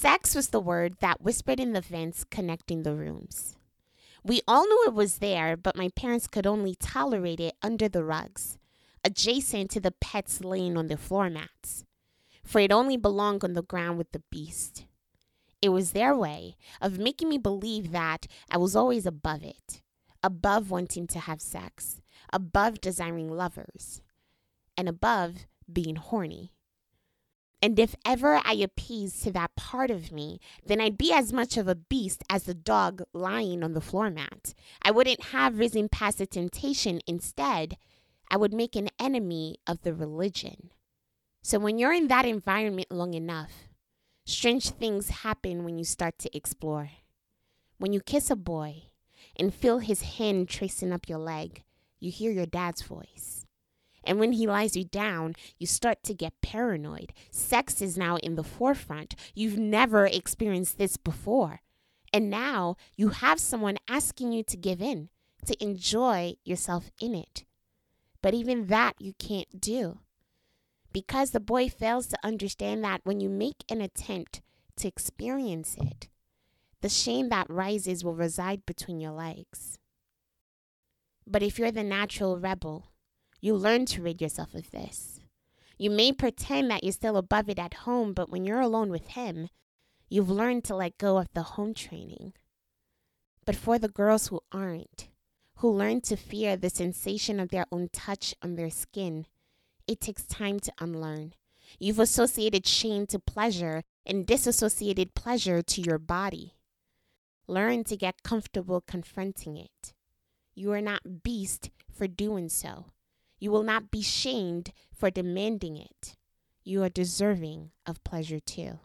Sex was the word that whispered in the vents connecting the rooms. We all knew it was there, but my parents could only tolerate it under the rugs, adjacent to the pets laying on the floor mats, for it only belonged on the ground with the beast. It was their way of making me believe that I was always above it, above wanting to have sex, above desiring lovers, and above being horny. And if ever I appeased to that part of me, then I'd be as much of a beast as the dog lying on the floor mat. I wouldn't have risen past the temptation. Instead, I would make an enemy of the religion. So when you're in that environment long enough, strange things happen when you start to explore. When you kiss a boy and feel his hand tracing up your leg, you hear your dad's voice. And when he lies you down, you start to get paranoid. Sex is now in the forefront. You've never experienced this before. And now you have someone asking you to give in, to enjoy yourself in it. But even that you can't do. Because the boy fails to understand that when you make an attempt to experience it, the shame that rises will reside between your legs. But if you're the natural rebel, you learn to rid yourself of this. You may pretend that you're still above it at home, but when you're alone with him, you've learned to let go of the home training. But for the girls who aren't, who learn to fear the sensation of their own touch on their skin, it takes time to unlearn. You've associated shame to pleasure and disassociated pleasure to your body. Learn to get comfortable confronting it. You are not beast for doing so. You will not be shamed for demanding it. You are deserving of pleasure too.